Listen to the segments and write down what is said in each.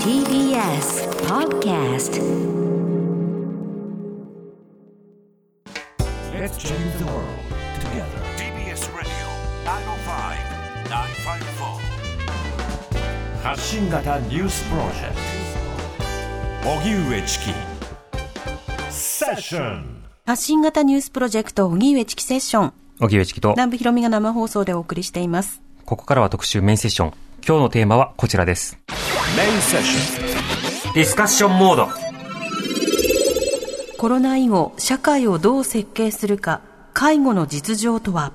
TBS Podcast Let's change the world together. TBS Radio 905-954発信型ニュースプロジェクト荻上チキセッション発信型ニュースプロジェクト、荻上チキセッション。荻上チキと、南部ひろみが生放送でお送りしています。ここからは特集メインセッション。今日のテーマはこちらです。メインセッシディスカッションモード。コロナ以後、社会をどう設計するか、介護の実情とは？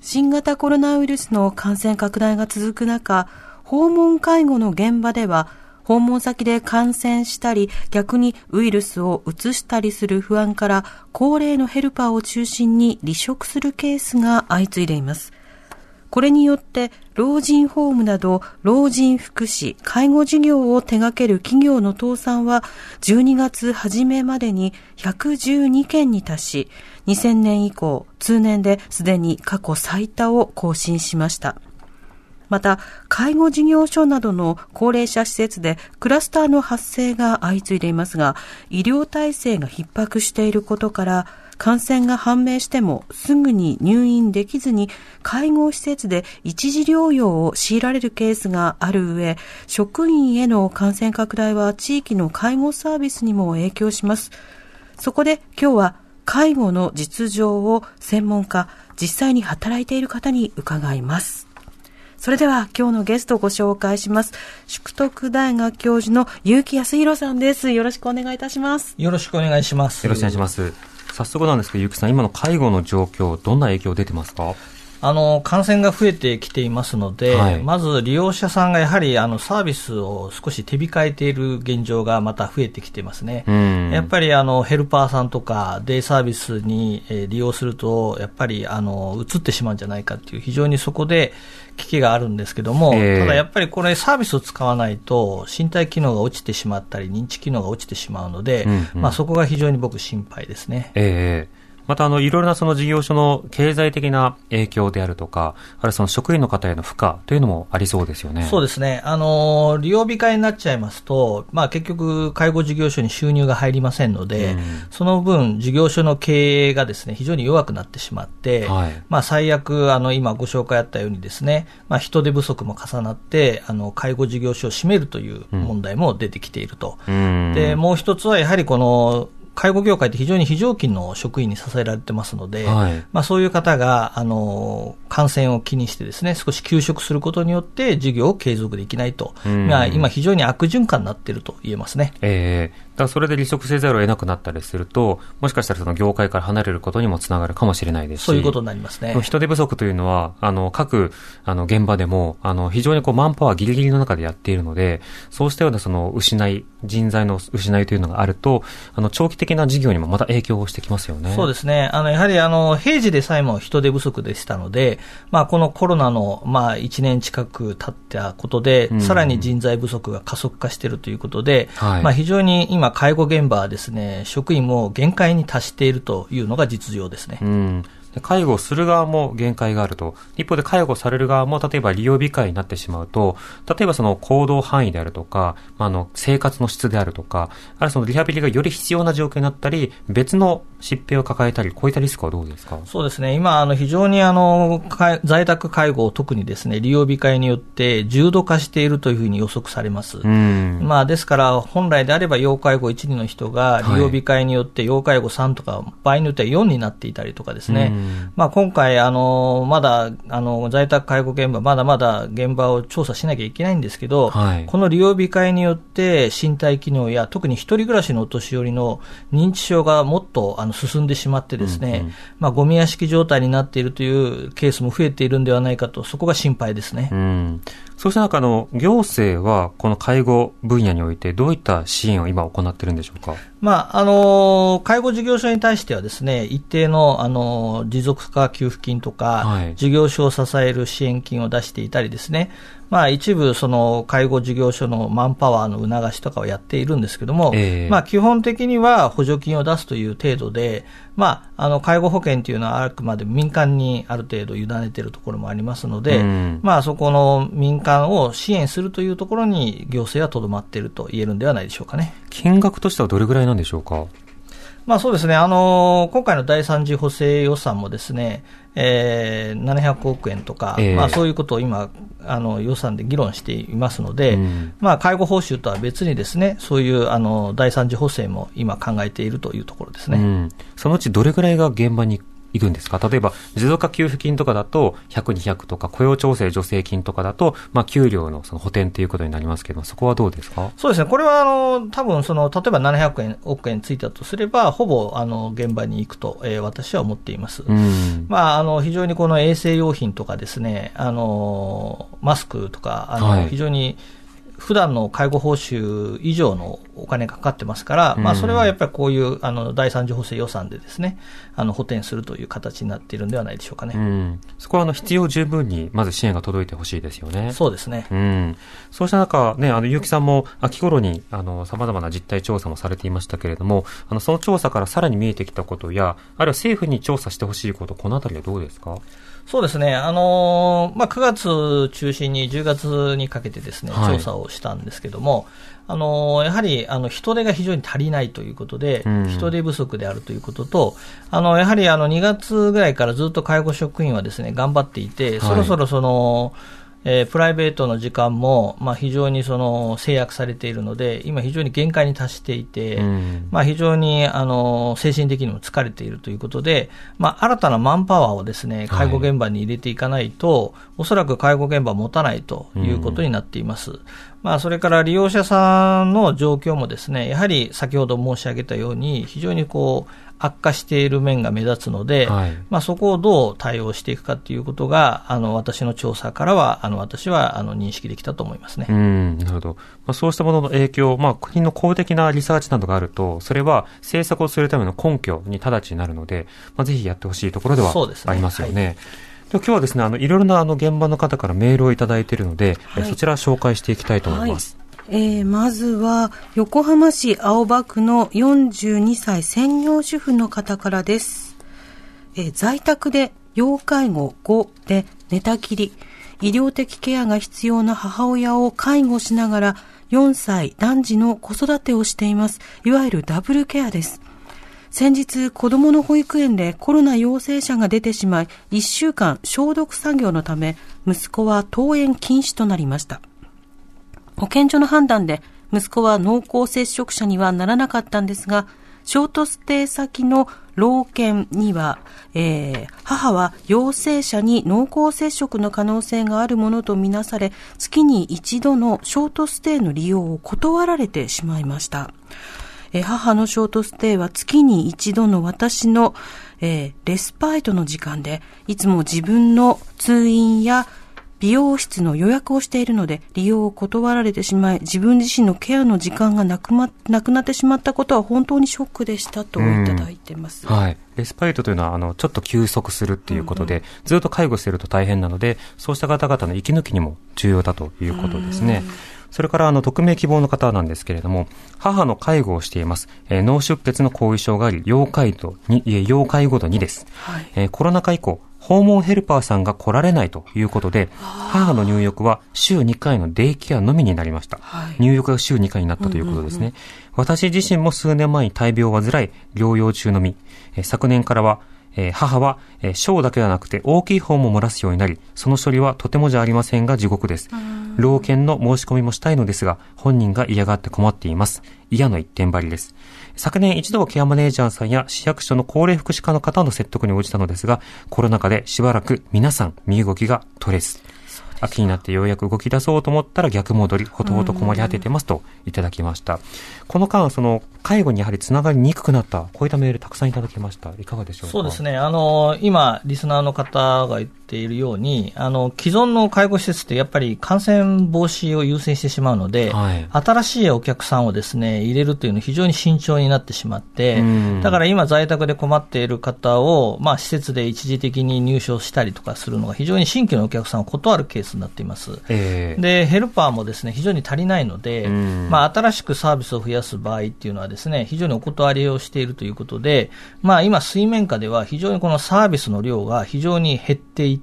新型コロナウイルスの感染拡大が続く中、訪問介護の現場では、訪問先で感染したり、逆にウイルスを移したりする不安から、高齢のヘルパーを中心に離職するケースが相次いでいます。これによって、老人ホームなど、老人福祉、介護事業を手掛ける企業の倒産は、12月初めまでに112件に達し、2000年以降、通年ですでに過去最多を更新しました。また、介護事業所などの高齢者施設でクラスターの発生が相次いでいますが、医療体制が逼迫していることから、感染が判明してもすぐに入院できずに介護施設で一時療養を強いられるケースがある上、職員への感染拡大は地域の介護サービスにも影響します。そこで今日は介護の実情を専門家、実際に働いている方に伺います。それでは今日のゲストをご紹介します。淑徳大学教授の結城康弘さんです。よろしくお願いいたします。よろしくお願いします。よろしくお願いします。早速なんですけど、ゆきさん、今の介護の状況、どんな影響出てますか？あの、感染が増えてきていますので、はい。まず利用者さんがやはりあのサービスを少し手控えている現状がまた増えてきてますね。うん。やっぱりあのヘルパーさんとかデイサービスにえー利用すると、やっぱりあの移ってしまうんじゃないかっていう、非常にそこで危機があるんですけども、ええ。ただやっぱりこれサービスを使わないと身体機能が落ちてしまったり、認知機能が落ちてしまうので、うんうん。まあそこが非常に僕心配ですね。ええまた、あの、いろいろなその事業所の経済的な影響であるとか、あるいはその職員の方への負荷というのもありそうですよね。そうですね。あの、利用控えになっちゃいますと、まあ結局、介護事業所に収入が入りませんので、うんその分、事業所の経営がですね、非常に弱くなってしまって、はいまあ最悪、あの、今ご紹介あったようにですね、まあ人手不足も重なって、あの、介護事業所を閉めるという問題も出てきていると。うん。で、もう一つはやはりこの、介護業界って非常に非常勤の職員に支えられてますので、はいまあそういう方が、あの、感染を気にしてですね、少し休職することによって事業を継続できないと。うんまあ今非常に悪循環になっていると言えますね。ええだからそれで離職せざるを得なくなったりすると、もしかしたらその業界から離れることにもつながるかもしれないですし。そういうことになりますね。人手不足というのは、あの、各、あの、現場でも、あの、非常にこう、マンパワーギリギリの中でやっているので、そうしたようなその、失い、人材の失いというのがあると、あの、長期的な事業にもまた影響をしてきますよね。そうですね。あの、やはりあの、平時でさえも人手不足でしたので、まあこのコロナの、まあ1年近く経ったことで、うんさらに人材不足が加速化しているということで、はいまあ非常に今介護現場はですね、職員も限界に達しているというのが実情ですね。うん。で介護する側も限界があると。一方で介護される側も、例えば利用控えになってしまうと、例えばその行動範囲であるとか、まあ、あの、生活の質であるとか、あるいはそのリハビリがより必要な状況になったり、別の疾病を抱えたり、こういったリスクはどうですか？そうですね。今、あの、非常にあの、か在宅介護を特にですね、利用控えによって重度化しているというふうに予測されます。うん。まあ、ですから、本来であれば要介護1、2の人が利用控えによって要介護3とか、場合によっては4になっていたりとかですね。うんまあ、今回、あの、まだ、あの、在宅介護現場、まだまだ現場を調査しなきゃいけないんですけど、はいこの利用控えによって身体機能や特に一人暮らしのお年寄りの認知症がもっとあの進んでしまってですね、うんうんまあ、ゴミ屋敷状態になっているというケースも増えているんではないかと、そこが心配ですね。うん。そうした中、あの、行政は、この介護分野において、どういった支援を今行っているんでしょうか？まあ、あの介護事業所に対してはですね、一定の、あの持続化給付金とか、はい。事業所を支える支援金を出していたりですね、まあ、一部、その介護事業所のマンパワーの促しとかをやっているんですけども、ええ。まあ、基本的には補助金を出すという程度で、まあ、あの介護保険というのはあくまで民間にある程度委ねているところもありますので、うん。まあ、そこの民間を支援するというところに行政はとどまっていると言えるんではないでしょうかね。金額としてはどれぐらいなんでしょうか？まあそうですね、あの今回の第三次補正予算もですね、えー、700億円とか、ええ。まあそういうことを今、あの予算で議論していますので、うん。まあ介護報酬とは別にですね、そういうあの第三次補正も今考えているというところですね。うん、そのうちどれぐらいが現場にいるんですか？例えば、持続化給付金とかだと、100、200とか、雇用調整助成金とかだと、まあ、給料のその補填ということになりますけど、そこはどうですか？そうですね、これはあの多分その例えば700円億円ついたとすれば、ほぼあの現場に行くと、えー私は思っています。うん。まあ、あの非常にこの衛生用品とかですね、あのマスクとか、あのはい非常に普段の介護報酬以上のお金がかかってますから、まあ、うんそれはやっぱりこういうあの第三次補正予算でですね、あの補填するという形になっているんではないでしょうかね。うん。そこはあの必要十分に、まず支援が届いてほしいですよね。そうですね。うん。そうした中、ね、あの、結城さんも秋頃に、あの、様々な実態調査もされていましたけれども、あの、その調査からさらに見えてきたことや、あるいは政府に調査してほしいこと、このあたりはどうですか？そうですね、あのーまあ、9月中心に10月にかけてですね、はい調査をしたんですけども、あのーやはりあの人手が非常に足りないということで、うん。人手不足であるということと、あのやはりあの2月ぐらいからずっと介護職員はですね頑張っていて、そろそろその、えープライベートの時間も、まあ、非常にその制約されているので、今、非常に限界に達していて、うんまあ、非常にあの精神的にも疲れているということで、まあ、新たなマンパワーをですね介護現場に入れていかないと、おそらく介護現場は持たないということになっています。まあ、それから利用者さんの状況もですね、やはり先ほど申し上げたように、非常にこう悪化している面が目立つので、はいまあ、そこをどう対応していくかということが、あの私の調査からは、あの私はあの認識できたと思いますね。うん、なるほど。まあ、そうしたものの影響、まあ、国の公的なリサーチなどがあると、それは政策をするための根拠に直ちになるので、まあ、ぜひやってほしいところではありますよね。で今日はですね、あの、いろいろなあの現場の方からメールをいただいているので、えはいそちら紹介していきたいと思います。えーまずは、横浜市青葉区の42歳専業主婦の方からです。えー在宅で要介護5で寝たきり、医療的ケアが必要な母親を介護しながら4歳男児の子育てをしています。いわゆるダブルケアです。先日、子供の保育園でコロナ陽性者が出てしまい、1週間消毒作業のため、息子は登園禁止となりました。保健所の判断で息子は濃厚接触者にはならなかったんですが、ショートステイ先の老犬には、えー母は陽性者に濃厚接触の可能性があるものとみなされ、月に一度のショートステイの利用を断られてしまいました。えー母のショートステイは月に一度の私の、えーレスパイトの時間で、いつも自分の通院や美容室の予約をしているので、利用を断られてしまい、自分自身のケアの時間がなく,、ま、なくなってしまったことは本当にショックでしたといただいてます。はい。レスパイトというのは、あの、ちょっと休息するっていうことで、ずっと介護していると大変なので、そうした方々の息抜きにも重要だということですね。それから、あの、匿名希望の方なんですけれども、母の介護をしています。えー脳出血の後遺症があり、要介度に、えー要介護度2です。はいえーコロナ禍以降、訪問ヘルパーさんが来られないということで、母の入浴は週2回のデイケアのみになりました。はい入浴が週2回になったということですね。私自身も数年前に大病を患い、療養中のみ、えー昨年からは、えー母は、えー小だけではなくて大きい方も漏らすようになり、その処理はとてもじゃありませんが地獄です。老犬の申し込みもしたいのですが、本人が嫌がって困っています。嫌の一点張りです。昨年一度ケアマネージャーさんや市役所の高齢福祉課の方の説得に応じたのですが、コロナ禍でしばらく皆さん身動きが取れず、秋になってようやく動き出そうと思ったら逆戻り、ほとほと困り果ててますといただきました。この間、その、介護にやはりつながりにくくなった、こういったメールたくさんいただきました。いかがでしょうか？そうです。ね、あの今、リスナーの方が言ってているように、あの、既存の介護施設ってやっぱり感染防止を優先してしまうので、はい、新しいお客さんをですね、入れるというのは非常に慎重になってしまって、だから今在宅で困っている方を、まあ、施設で一時的に入所したりとかするのが非常に新規のお客さんを断るケースになっています。えー、で、ヘルパーもですね、非常に足りないので、まあ、新しくサービスを増やす場合っていうのはですね、非常にお断りをしているということで、まあ、今水面下では非常にこのサービスの量が非常に減っていて、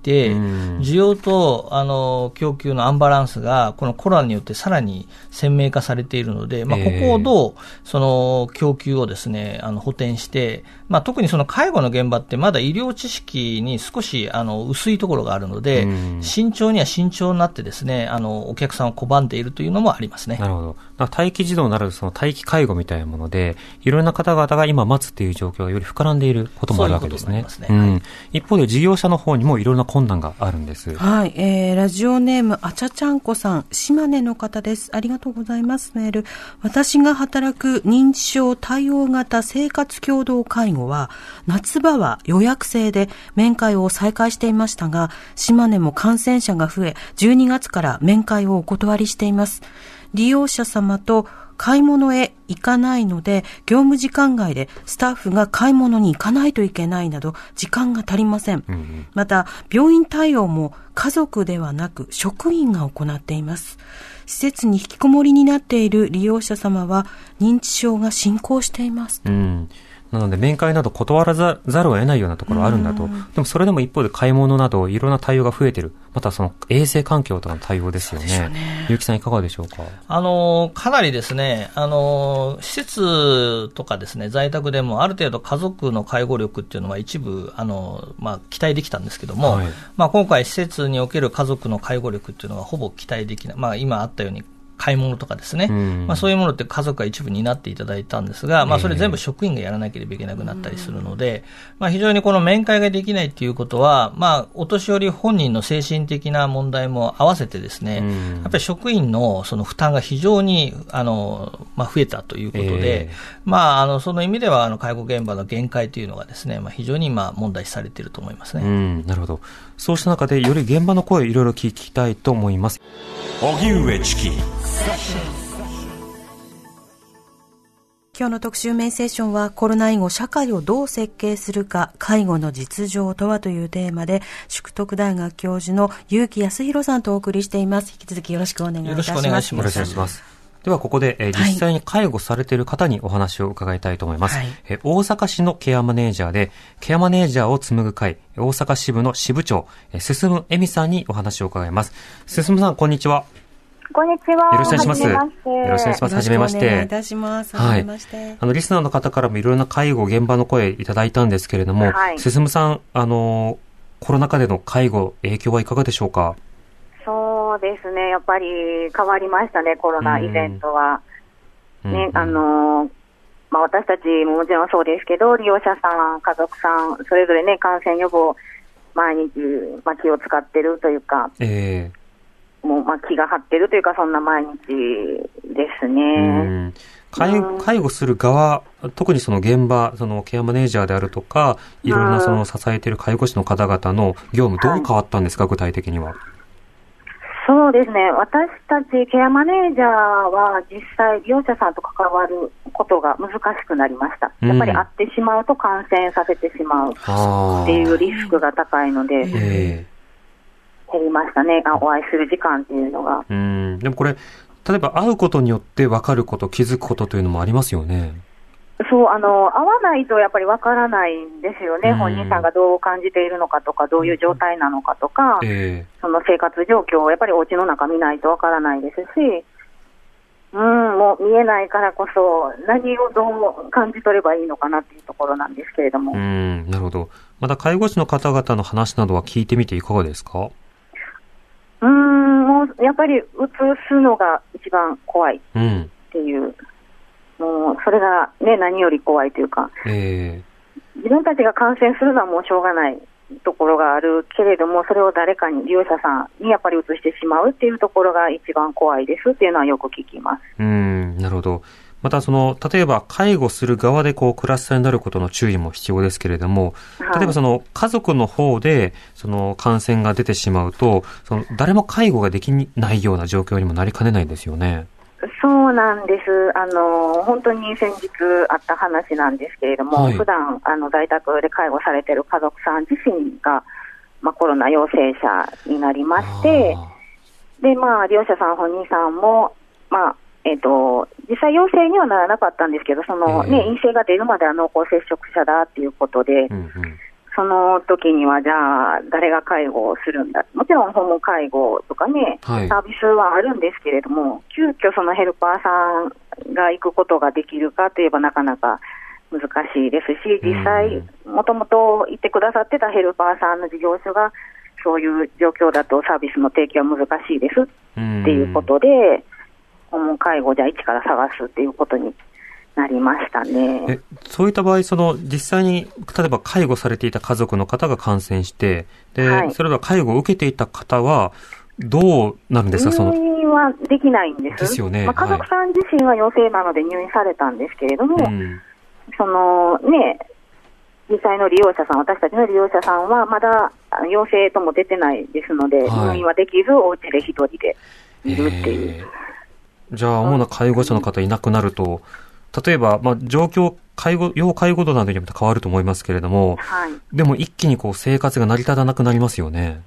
需要とあの供給のアンバランスがこのコロナによってさらに鮮明化されているので、まあ、ここをどうその供給をですね、あの補填して、まあ、特にその介護の現場ってまだ医療知識に少しあの薄いところがあるので、慎重には慎重になってですね、あのお客さんを拒んでいるというのもありますね。なるほど。待機児童なるその待機介護みたいなもので、いろんな方々が今待つっていう状況がより膨らんでいることもあるわけですね。ううねうん、一方で事業者の方にもいろんな困難があるんです。はい、えー、ラジオネームあちゃちゃんこさん、島根の方です。ありがとうございます。メール。私が働く認知症対応型生活共同介護は、夏場は予約制で面会を再開していましたが、島根も感染者が増え、12月から面会をお断りしています。利用者様と買い物へ行かないので、業務時間外でスタッフが買い物に行かないといけないなど、時間が足りません。うんうん、また、病院対応も家族ではなく職員が行っています。施設に引きこもりになっている利用者様は、認知症が進行しています。うんなので、面会など断らざるを得ないようなところあるんだと。でも、それでも一方で買い物など、いろんな対応が増えている。また、その、衛生環境とかの対応ですよね。結城さん、いかがでしょうか？あの、かなりですね、あの、施設とかですね、在宅でも、ある程度家族の介護力っていうのは一部、あの、まあ、期待できたんですけども、はい、まあ、今回、施設における家族の介護力っていうのは、ほぼ期待できない。まあ、今あったように、買い物とかですね、うん、まあ、そういうものって家族が一部担っていただいたんですが、まあ、それ全部職員がやらなければいけなくなったりするので、まあ、非常にこの面会ができないっていうことは、まあ、お年寄り本人の精神的な問題も合わせてですね、うん、やっぱり職員のその負担が非常にあの、まあ、増えたということで、えー、まあ、あのその意味ではあの介護現場の限界というのがですね、まあ、非常に今問題視されていると思いますね。うん、なるほど。そうした中でより現場の声いろいろ聞きたいと思います。荻上チキ今日の特集メインセッションはコロナ以後社会をどう設計するか介護の実情とはというテーマで淑徳大学教授の結城康弘さんとお送りしています。引き続きよろしくお願いいたします。よろしくお願いします。ではここで、えー、実際に介護されている方にお話を伺いたいと思います、はい、えー、大阪市のケアマネージャーでケアマネージャーを紡ぐ会大阪支部の支部長、えー、進恵美さんにお話を伺います。進さんこんにちはこんにちは。よろしくお願いします。よろしくお願いします。はじめまして。お願いいたします。はい。あの、リスナーの方からもいろんな介護、現場の声いただいたんですけれども、はい、進さん、あの、コロナ禍での介護、影響はいかがでしょうか？そうですね。やっぱり変わりましたね、コロナ以前とは。ね、あの、まあ、私たちももちろんそうですけど、利用者さん、家族さん、それぞれね、感染予防、毎日、まあ、気を使ってるというか、えー、もう、まあ、気が張ってるというか、そんな毎日ですね。介介護する側、特にその現場、そのケアマネージャーであるとか、いろんなその支えている介護士の方々の業務、どう変わったんですか、はい、具体的には？そうですね、私たちケアマネージャーは実際、利用者さんと関わることが難しくなりました、やっぱり会ってしまうと感染させてしまうっていうリスクが高いので。えー減りましたね、お会いする時間っていうのが。うんでもこれ、例えば会うことによって分かること、気づくことというのもありますよね。そう、あの、会わないとやっぱり分からないんですよね。本人さんがどう感じているのかとか、どういう状態なのかとか、えー、その生活状況をやっぱりお家の中見ないと分からないですし、うん、もう見えないからこそ、何をどう感じ取ればいいのかなっていうところなんですけれども。うん、なるほど。また介護士の方々の話などは聞いてみていかがですか？うん、やっぱりうつすのが一番怖いっていう、うん、もうそれがね、何より怖いというか、えー、自分たちが感染するのはもうしょうがないところがあるけれども、それを誰かに、利用者さんにやっぱりうつしてしまうっていうところが一番怖いですっていうのはよく聞きます。うんなるほどまたその、例えば介護する側でこうクラスターになることの注意も必要ですけれども、例えばその家族の方でその感染が出てしまうと、その誰も介護ができないような状況にもなりかねないですよね。そうなんです。あの、本当に先日あった話なんですけれども、はい普段、あの、在宅で介護されている家族さん自身が、まあ、コロナ陽性者になりまして、で、まあ、利用者さん本人さんも、まあ、えっ、と、実際陽性にはならなかったんですけど、そのね、え。え陰性が出るまでは濃厚接触者だっていうことで、うんうん。その時には、じゃあ、誰が介護をするんだ。もちろん訪問介護とかね、はい。サービスはあるんですけれども、急遽そのヘルパーさんが行くことができるかといえばなかなか難しいですし、実際、もともと行ってくださってたヘルパーさんの事業所が、そういう状況だとサービスの提供は難しいですうんっていうことで、訪問介護じゃあ一から探すっていうことになりましたね。え、そういった場合、その、実際に、例えば介護されていた家族の方が感染して、で、はいそれが介護を受けていた方は、どうなるんですか、その？入、院はできないんです。ですよねまあ、家族さん自身は陽性なので入院されたんですけれども、うんそのね、実際の利用者さん、私たちの利用者さんはまだ陽性とも出てないですので、はい入院はできず、お家で一人でいるっていう。えーじゃあ、主な介護者の方いなくなると、例えば、まあ、状況、介護、要介護度などによって変わると思いますけれども、はい。でも一気にこう生活が成り立たなくなりますよね。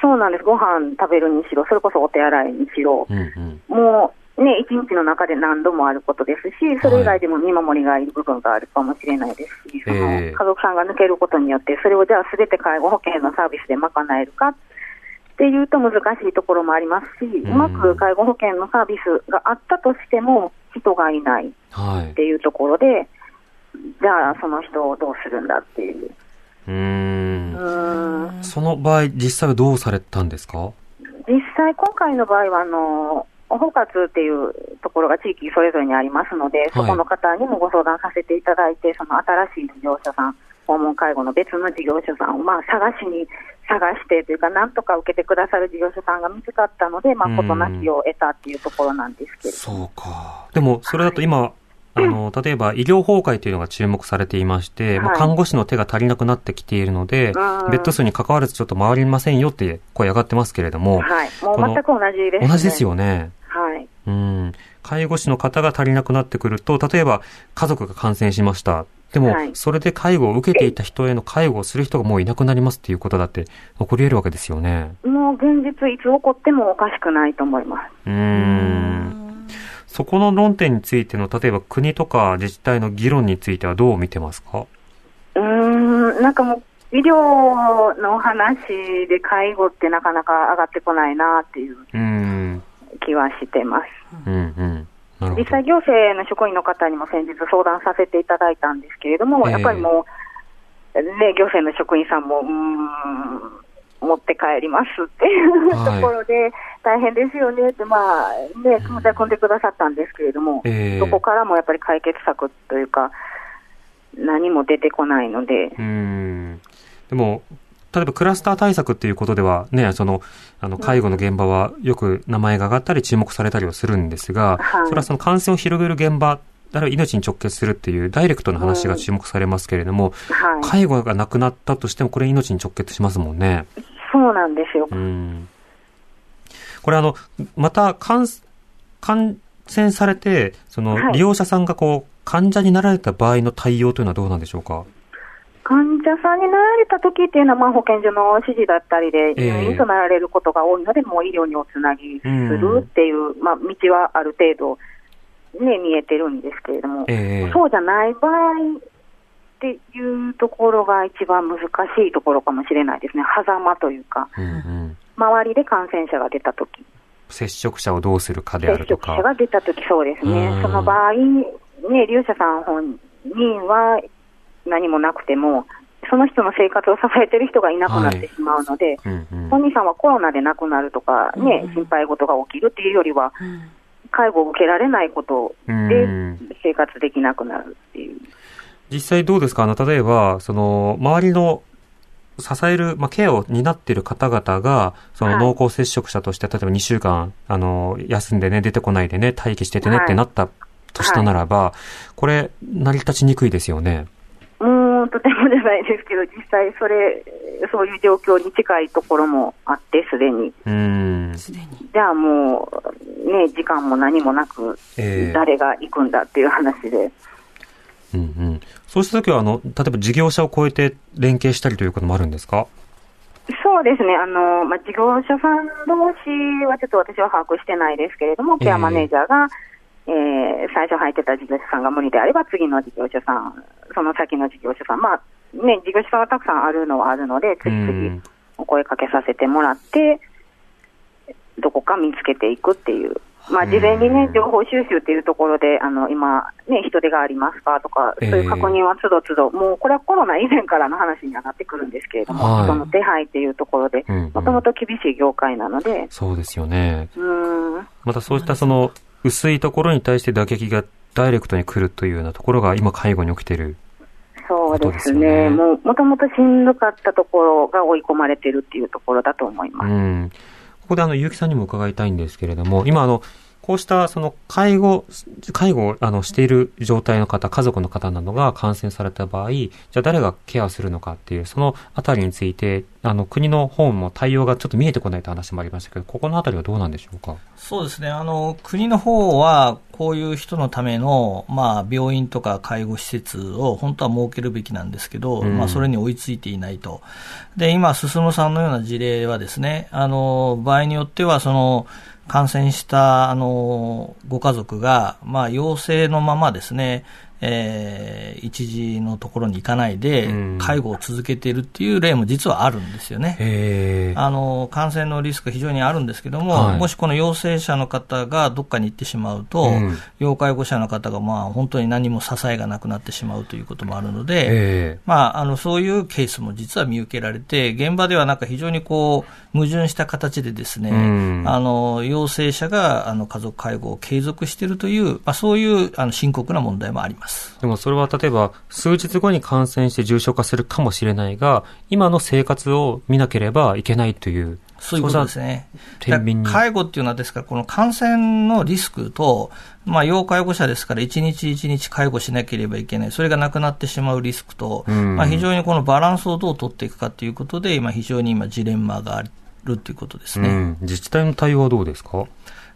そうなんです。ご飯食べるにしろ、それこそお手洗いにしろ、うんうん。もうね、一日の中で何度もあることですし、それ以外でも見守りがいる部分があるかもしれないですし、そのええ家族さんが抜けることによって、それをじゃあすべて介護保険のサービスで賄えるかっていうと難しいところもありますし、うまく介護保険のサービスがあったとしても、人がいないっはい。ていうところで、じゃあその人をどうするんだっていう。うその場合、実際はどうされたんですか？実際、今回の場合は、あの、包括っていうところが地域それぞれにありますので、そこの方にもご相談させていただいて、その新しい事業者さん、訪問介護の別の事業者さんを、まあ、探しに、探してというか、なんとか受けてくださる事業者さんが見つかったので、まあ、うん事なきを得たっていうところなんですけれどそうか。でも、それだと今、あの、例えば医療崩壊というのが注目されていまして、まあはい看護師の手が足りなくなってきているので、うんベッド数に関わらずちょっと回りませんよって声上がってますけれども、はい。もう全く同じです、ね。同じです。よね。はい。うん。介護士の方が足りなくなってくると、例えば家族が感染しました。でも、はいそれで介護を受けていた人への介護をする人がもういなくなりますっていうことだって起こり得るわけですよね。もう現実、いつ起こってもおかしくないと思います。うーん。そこの論点についての、例えば国とか自治体の議論についてはどう見てますか？うーん、なんかもう、医療の話で介護ってなかなか上がってこないなっていううーん。気はしてます。うんうん。実際、行政の職員の方にも先日相談させていただいたんですけれども、ええやっぱりもう、ね、行政の職員さんも、うーん、持って帰りますっていう、はいところで、大変ですよねって、まあ、ね、気持ちは組んでくださったんですけれども、ええそこからもやっぱり解決策というか、何も出てこないので、うーん。でも、例えばクラスター対策っていうことでは、ね、その、あの、介護の現場はよく名前が上がったり注目されたりはするんですが、はいそれはその感染を広げる現場、あるいは命に直結するっていうダイレクトな話が注目されますけれども、はい。介護がなくなったとしてもこれ命に直結しますもんね。そうなんですよ。うん。これあの、また感、感染されて、そのはい利用者さんがこう、患者になられた場合の対応というのはどうなんでしょうか？患者さんになられた時っていうのは、まあ、保健所の指示だったりで、ええ。入院となられることが多いので、もう医療におつなぎするっていう、まあ、道はある程度、ね、見えてるんですけれども、ええ。そうじゃない場合っていうところが一番難しいところかもしれないですね、狭間というか、うんうん。周りで感染者が出た時。接触者をどうするかであ接るとか。触者が出た時そうですうねん、その場合、ね、利用者さん本人は何もなくても、その人の生活を支えてる人がいなくなってしまうので、うんうん。本人さんはコロナで亡くなるとか、ね、心配事が起きるっていうよりは、介護を受けられないことうでん。生活できなくなるっていう。実際どうですか？あの、例えば、その、周りの支える、まあ、ケアを担っている方々が、そのはい。濃厚接触者として、例えば2週間、あの、休んでね、出てこないでね、待機しててねはい。ってなったとしたならば、これ、成り立ちにくいですよね。もうとてもじゃないですけど、実際それ、そういう状況に近いところもあって、すでに。うん。すでに。じゃあもう、ね、時間も何もなく、ええ誰が行くんだっていう話で。うんうん。そうしたときは、あの、例えば事業者を超えて連携したりということもあるんですか？そうですね、あのまあ、事業者さん同士はちょっと私は把握してないですけれども、ええケアマネージャーが、えー最初入ってた事業者さんが無理であれば、次の事業者さん、その先の事業者さん、まあね、事業者さんはたくさんあるのはあるので、う次々ん。お声かけさせてもらって、どこか見つけていくっていう。まあ、事前にね、情報収集っていうところで、あの、今、ね、人手がありますかとか、そうええいう確認はつどつど、もうこれはコロナ以前からの話にはなってくるんですけれども、はいその手配っていうところでもともと厳しい業界なので、そうですよね。うーん、またそうしたその、薄いところに対して打撃がダイレクトに来るというようなところが今介護に起きている。そうですね。ねもう、もともとしんどかったところが追い込まれてるっていうところだと思います。うん。ここであの、結城さんにも伺いたいんですけれども、今あの、こうしたその介護、介護をあのしている状態の方、家族の方などが感染された場合、じゃあ誰がケアするのかっていう、そのあたりについて、あの、国の方も対応がちょっと見えてこないという話もありましたけど、ここのあたりはどうなんでしょうか？そうですね。あの、国の方は、こういう人のための、まあ、病院とか介護施設を本当は設けるべきなんですけど、うんまあ、それに追いついていないと。で、今、進さんのような事例はですね、あの、場合によっては、その、感染した、あの、ご家族が、まあ、陽性のままですね、えー一時のところに行かないでうん、介護を続けているっていう例も実はあるんですよね。へあの感染のリスクが非常にあるんですけども、はい。もしこの陽性者の方がどっかに行ってしまうと、うん。要介護者の方がまあ本当に何も支えがなくなってしまうということもあるので、えまあ、あのそういうケースも実は見受けられて、現場ではなんか非常にこう矛盾した形でですね、うん。あの陽性者があの家族介護を継続しているという、まあ、そういうあの深刻な問題もあります。でもそれは例えば数日後に感染して重症化するかもしれないが、今の生活を見なければいけないという。そういうことですね。介護っていうのは、ですから、この感染のリスクと、まあ、要介護者ですから、一日一日介護しなければいけない、それがなくなってしまうリスクと、うんまあ、非常にこのバランスをどう取っていくかということで、今、非常に今、ジレンマがあるということですね。うん、自治体の対応はどうですか？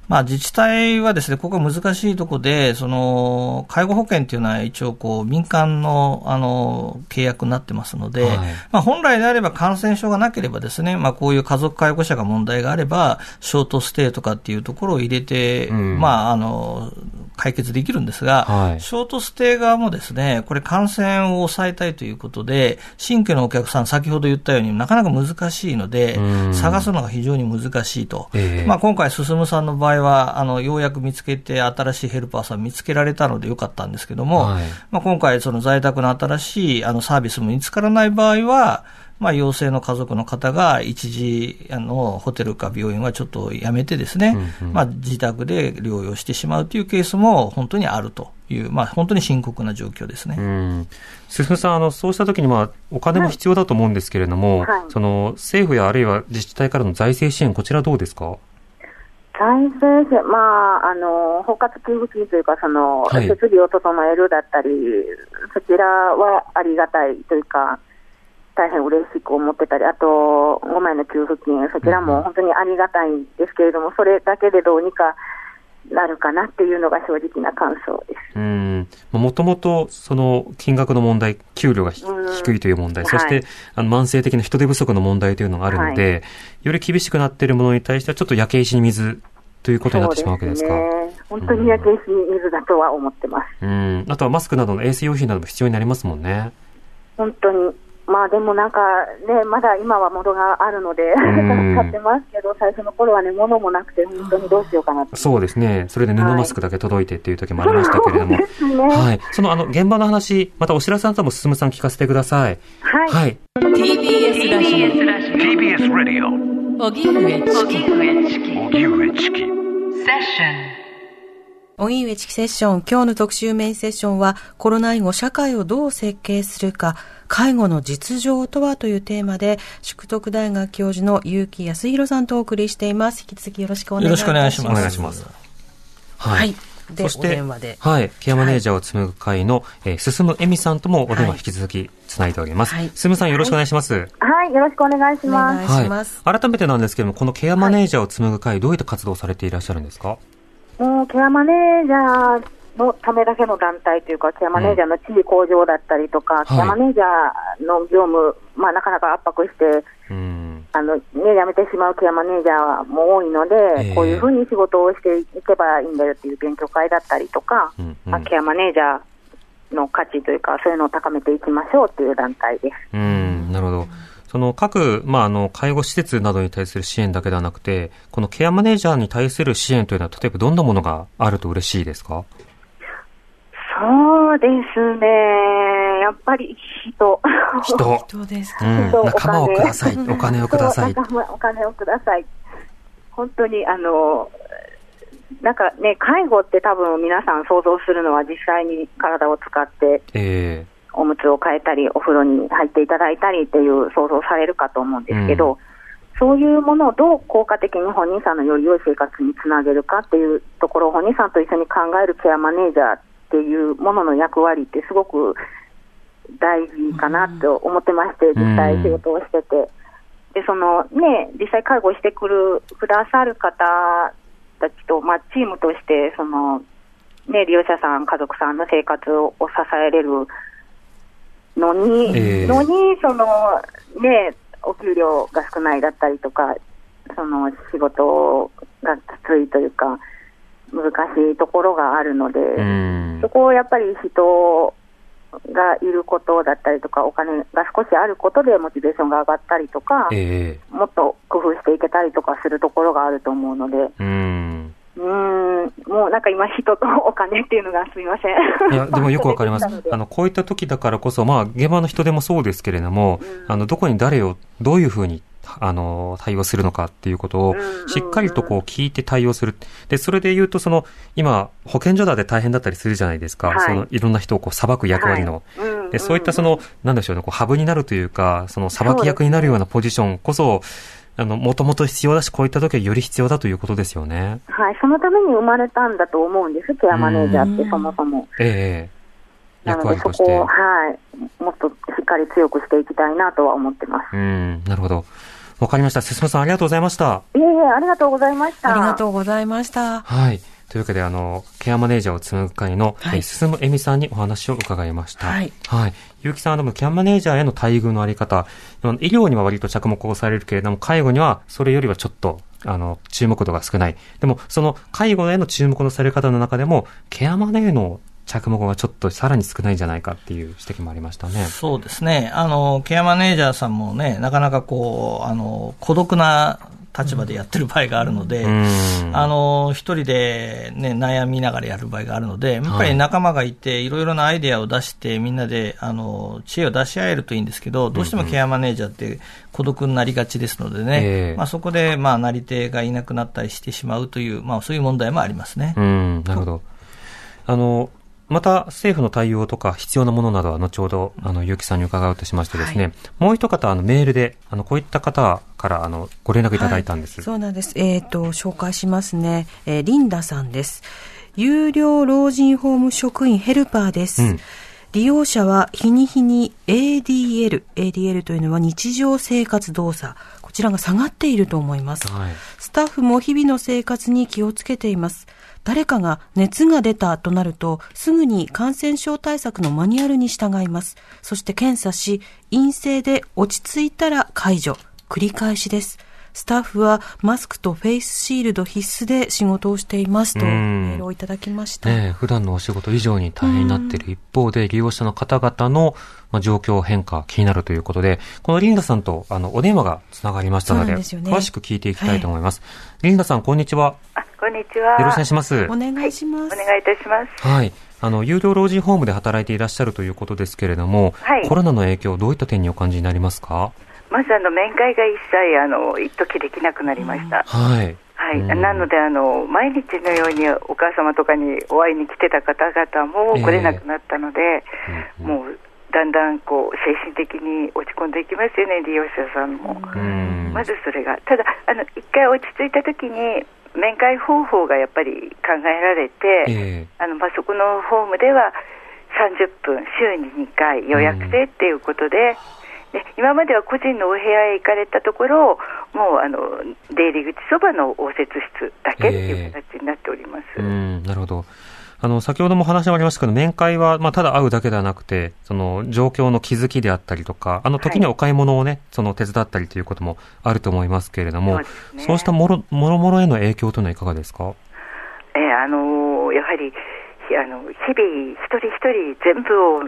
まあ、自治体はですね、ここは難しいところで、その、介護保険っていうのは一応こう、民間の、あの、契約になってますので、はい。まあ、本来であれば感染症がなければですね、まあ、こういう家族介護者が問題があれば、ショートステイとかっていうところを入れて、うん。まあ、あの、解決できるんですが、はい。ショートステイ側もですね、これ感染を抑えたいということで、新規のお客さん、先ほど言ったようになかなか難しいのでう、ん。探すのが非常に難しいと。ええ。まあ、今回、進さんの場合は、あの、ようやく見つけて、新しいヘルパーさん見つけられたのでよかったんですけども、はい。まあ、今回、その在宅の新しいあのサービスも見つからない場合は、まあ、陽性の家族の方が一時、あの、ホテルか病院はちょっとやめてですね、うんうん。まあ、自宅で療養してしまうというケースも本当にあるという、まあ、本当に深刻な状況ですね。うん。進さん、あの、そうしたときに、まあ、お金も必要だと思うんですけれども、はい。その、政府やあるいは自治体からの財政支援、こちらどうですか？財政支援、まあ、あの、包括給付金というか、その、はい。設備を整えるだったり、そちらはありがたいというか、大変嬉しく思ってたり、あと、5万円の給付金、そちらも本当にありがたいんですけれども、それだけでどうにかなるかなっていうのが正直な感想です。うん。もともと、その、金額の問題、給料が低いという問題、はいそして、あの、慢性的な人手不足の問題というのがあるので、より厳しくなっているものに対しては、ちょっと焼け石に水ということになってしまうわけですか。本当に焼け石に水だとは思ってます。うん。あとはマスクなどの衛生用品なども必要になりますもんね。本当に。まあでもなんかね、まだ今は物があるので、ん買ってますけど、最初の頃はね、物もなくて、本当にどうしようかな。そうですね。それで布マスクだけ届いてっていう時もありましたけれども。そうですね。はい。その、あの、現場の話、またお知らせあったらも進さん聞かせてください。はい。はい。TBS ラジ TBS Radio オ荻上チキ荻上チキ荻上チキセッション今日の特集メインセッションはコロナ以後社会をどう設計するか介護の実情とはというテーマで淑徳大学教授の結城康弘さんとお送りしています引き続きよろしくお願いしますよろしくお願いします。お願いします。はい。はいそして。はい、ケアマネージャーを紡ぐ会の、えー、進むえみさんともお電話引き続きつないでおります。はい進むさんよろしくお願いします。はい、よろしくお願いしおます。願いします。はい。改めてなんですけれども、このケアマネージャーを紡ぐ会、どういった活動をされていらっしゃるんですか？もうケアマネージャーのためだけの団体というか、ケアマネージャーの地位向上だったりとか、ケアマネージャーの業務、まあ、なかなか圧迫して、うん。あのね、辞めてしまうケアマネージャーも多いので、ええこういうふうに仕事をしていけばいいんだよっていう勉強会だったりとか、うんうんまあケアマネージャーの価値というか、そういうのを高めていきましょうっていう団体です。うん、なるほど。その各、まあ、あの、介護施設などに対する支援だけではなくて、このケアマネージャーに対する支援というのは、例えばどんなものがあると嬉しいですか？そうですね、やっぱり人。人。どうですか、うん、仲間をください。お金をくださいお金をください。本当に、あの、なんかね、介護って多分皆さん想像するのは実際に体を使ってえおむつを変えたり、お風呂に入っていただいたりっていう想像されるかと思うんですけど、うんそういうものをどう効果的に本人さんのより良い生活につなげるかっていうところを本人さんと一緒に考えるケアマネージャーっていうものの役割ってすごく大事かなと思ってまして、実際仕事をしてて。で、そのね、実際介護してくる、くださる方たちと、まあ、チームとして、その、ね、利用者さん、家族さんの生活を支えれるのに、ええ。のに、その、ね、お給料が少ないだったりとか、その仕事がきついというか、難しいところがあるので、うん。そ。こをやっぱり人がいることだったりとか、お金が少しあることでモチベーションが上がったりとか、えもっと工夫していけたりとかするところがあると思うので、うん。もうなんか今、人とお金っていうのがすみません。いや、でもよくわかりますあの、こういった時だからこそ、まあ、現場の人でもそうですけれども、あの、どこに誰を、どういうふうに、あの、対応するのかっていうことをしっかりとこう聞いて対応する。で、それで言うと、その、今、保健所だって大変だったりするじゃないですか。はいその、いろんな人をこう、裁く役割の。はいうんうんで、そういったその、なんでしょうね、こう、ハブになるというか、その、裁き役になるようなポジションこそ、あの、もともと必要だし、こういった時はより必要だということですよね。はい、そのために生まれたんだと思うんです、ケアマネージャーってそもそも。ええなので、役割として。そこを、はい、もっとしっかり強くしていきたいなとは思ってます。うん、なるほど。わかりました。進さんありがとうございました。いえいえ、ありがとうございました。ありがとうございました。はい。というわけで、あの、ケアマネージャーを紡ぐ会の、はいえー進むえみさんにお話を伺いました。はい。はい。ゆうきさんはでも、ケアマネージャーへの待遇のあり方、医療には割と着目をされるけれども、介護にはそれよりはちょっと、あの、注目度が少ない。でも、その介護への注目のされ方の中でも、ケアマネーの着目がちょっとさらに少ないんじゃないかっていう指摘もありましたね。そうですね。あの、ケアマネージャーさんもね、なかなかこう、あの、孤独な立場でやってる場合があるので、うん。あの、一人でね、悩みながらやる場合があるので、やっぱり仲間がいて、いろいろなアイデアを出して、みんなで、あの、知恵を出し合えるといいんですけど、どうしてもケアマネージャーって孤独になりがちですのでね、ええまあそこで、まあ、なり手がいなくなったりしてしまうという、まあそういう問題もありますね。うん、なるほど。あの、また政府の対応とか必要なものなどは後ほど、あの、結城さんに伺うとしましてですね、もう一方、あの、メールで、あの、こういった方から、あの、ご連絡いただいたんです。はいそうなんです。えっ、と、紹介しますね。えーリンダさんです。有料老人ホーム職員ヘルパーです。うん利用者は日に日に ADL、ADL というのは日常生活動作。こちらが下がっていると思います。はい。スタッフも日々の生活に気をつけています。誰かが熱が出たとなると、すぐに感染症対策のマニュアルに従います。そして検査し、陰性で落ち着いたら解除。繰り返しです。スタッフはマスクとフェイスシールド必須で仕事をしていますと、うんメールをいただきました。ねえ普段のお仕事以上に大変になっている一方で、利用者の方々の、まあ、状況変化気になるということで、このリンダさんと、あの、お電話がつながりましたので、でね詳しく聞いていきたいと思います。リンダさん、こんにちは。あ、こんにちは。よろしくお願いします。お願いします。お願いいたします。はい。あの、有料老人ホームで働いていらっしゃるということですけれども、はいコロナの影響、どういった点にお感じになりますか？まずあの面会が一切あの一時できなくなりました。はい。はい。うんなのであの毎日のようにお母様とかにお会いに来てた方々も来れなくなったので、うんもうだんだんこう精神的に落ち込んでいきますよね利用者さんも。うん。まずそれが、ただ、あの一回落ち着いたときに、面会方法がやっぱり考えられて、えあのまあ、そこのホームでは30分、週に2回予約制っていうことで、で今までは個人のお部屋へ行かれたところ、もうあの出入り口そばの応接室だけっていう形になっております。えうん、なるほど。あの、先ほども話もありましたけど、面会は、まあ、ただ会うだけではなくて、その、状況の気づきであったりとか、あの、時にお買い物をね、その、手伝ったりということもあると思いますけれども、そうね。したもろ、もろもろへの影響というのはいかがですか？えーあのーやはりひあの日々、一人一人全部を、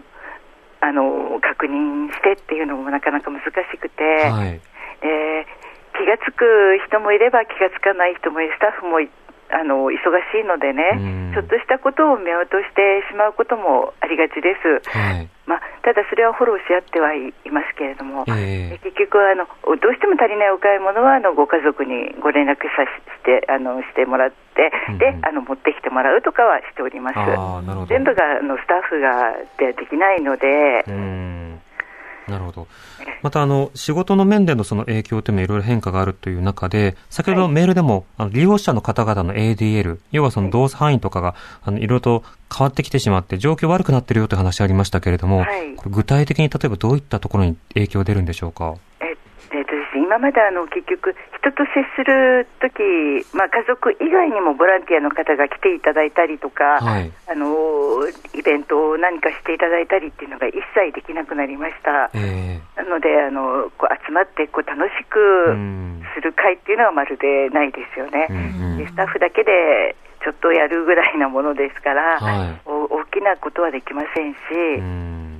あのー確認してっていうのもなかなか難しくて、はい。えー気がつく人もいれば気がつかない人もいる、スタッフもいあの忙しいのでねうん、ちょっとしたことを見落としてしまうこともありがちです。はい。まあ、ただそれはフォローし合ってはいいますけれども、ええ結局あの、どうしても足りないお買い物はあのご家族にご連絡さしてあのしてもらって、うんうんであの持ってきてもらうとかはしております。全部があのスタッフがでできないのでう、ん。なるほど。また、あの、仕事の面でのその影響というのはいろいろ変化があるという中で、先ほどメールでも、あの利用者の方々の ADL、要はその動作範囲とかが、あの、いろいろと変わってきてしまって、状況悪くなってるよという話ありましたけれども、はい。具体的に例えばどういったところに影響出るんでしょうか？今まであの結局、人と接するとき、まあ、家族以外にもボランティアの方が来ていただいたりとか、はい。あのイベントを何かしていただいたりっていうのが一切できなくなりました。えなので、あのこう集まってこう楽しえくうん。する会っていうのはまるでないですよね。でスタッフだけでちょっとやるぐらいなものですから、はいお大きなことはできませんし、うん。